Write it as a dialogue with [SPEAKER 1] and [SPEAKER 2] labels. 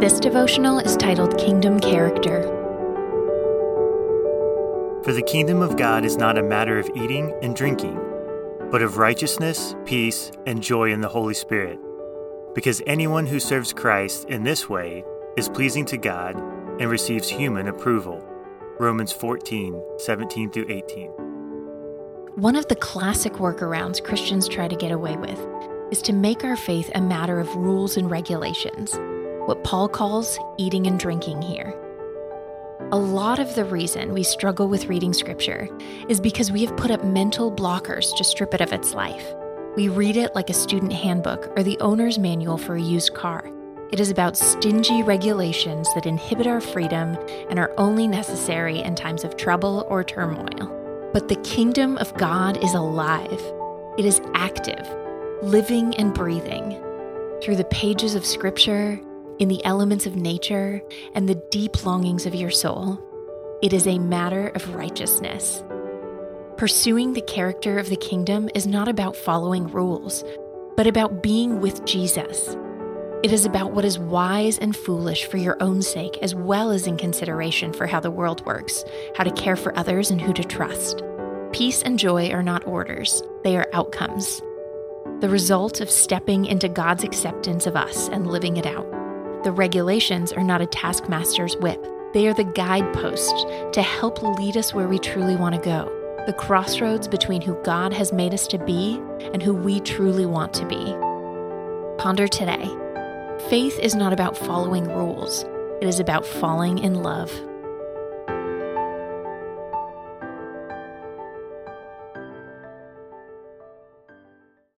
[SPEAKER 1] This devotional is titled Kingdom Character.
[SPEAKER 2] For the kingdom of God is not a matter of eating and drinking, but of righteousness, peace, and joy in the Holy Spirit. Because anyone who serves Christ in this way is pleasing to God and receives human approval. Romans 14, 17 through 18.
[SPEAKER 1] One of the classic workarounds Christians try to get away with is to make our faith a matter of rules and regulations, what Paul calls eating and drinking here. A lot of the reason we struggle with reading scripture is because we have put up mental blockers to strip it of its life. We read it like a student handbook or the owner's manual for a used car. It is about stingy regulations that inhibit our freedom and are only necessary in times of trouble or turmoil. But the kingdom of God is alive, it is active, living and breathing. Through the pages of Scripture, in the elements of nature, and the deep longings of your soul, it is a matter of righteousness. Pursuing the character of the kingdom is not about following rules, but about being with Jesus. It is about what is wise and foolish for your own sake, as well as in consideration for how the world works, how to care for others, and who to trust. Peace and joy are not orders, they are outcomes. The result of stepping into God's acceptance of us and living it out. The regulations are not a taskmaster's whip, they are the guidepost to help lead us where we truly want to go, the crossroads between who God has made us to be and who we truly want to be. Ponder today Faith is not about following rules, it is about falling in love.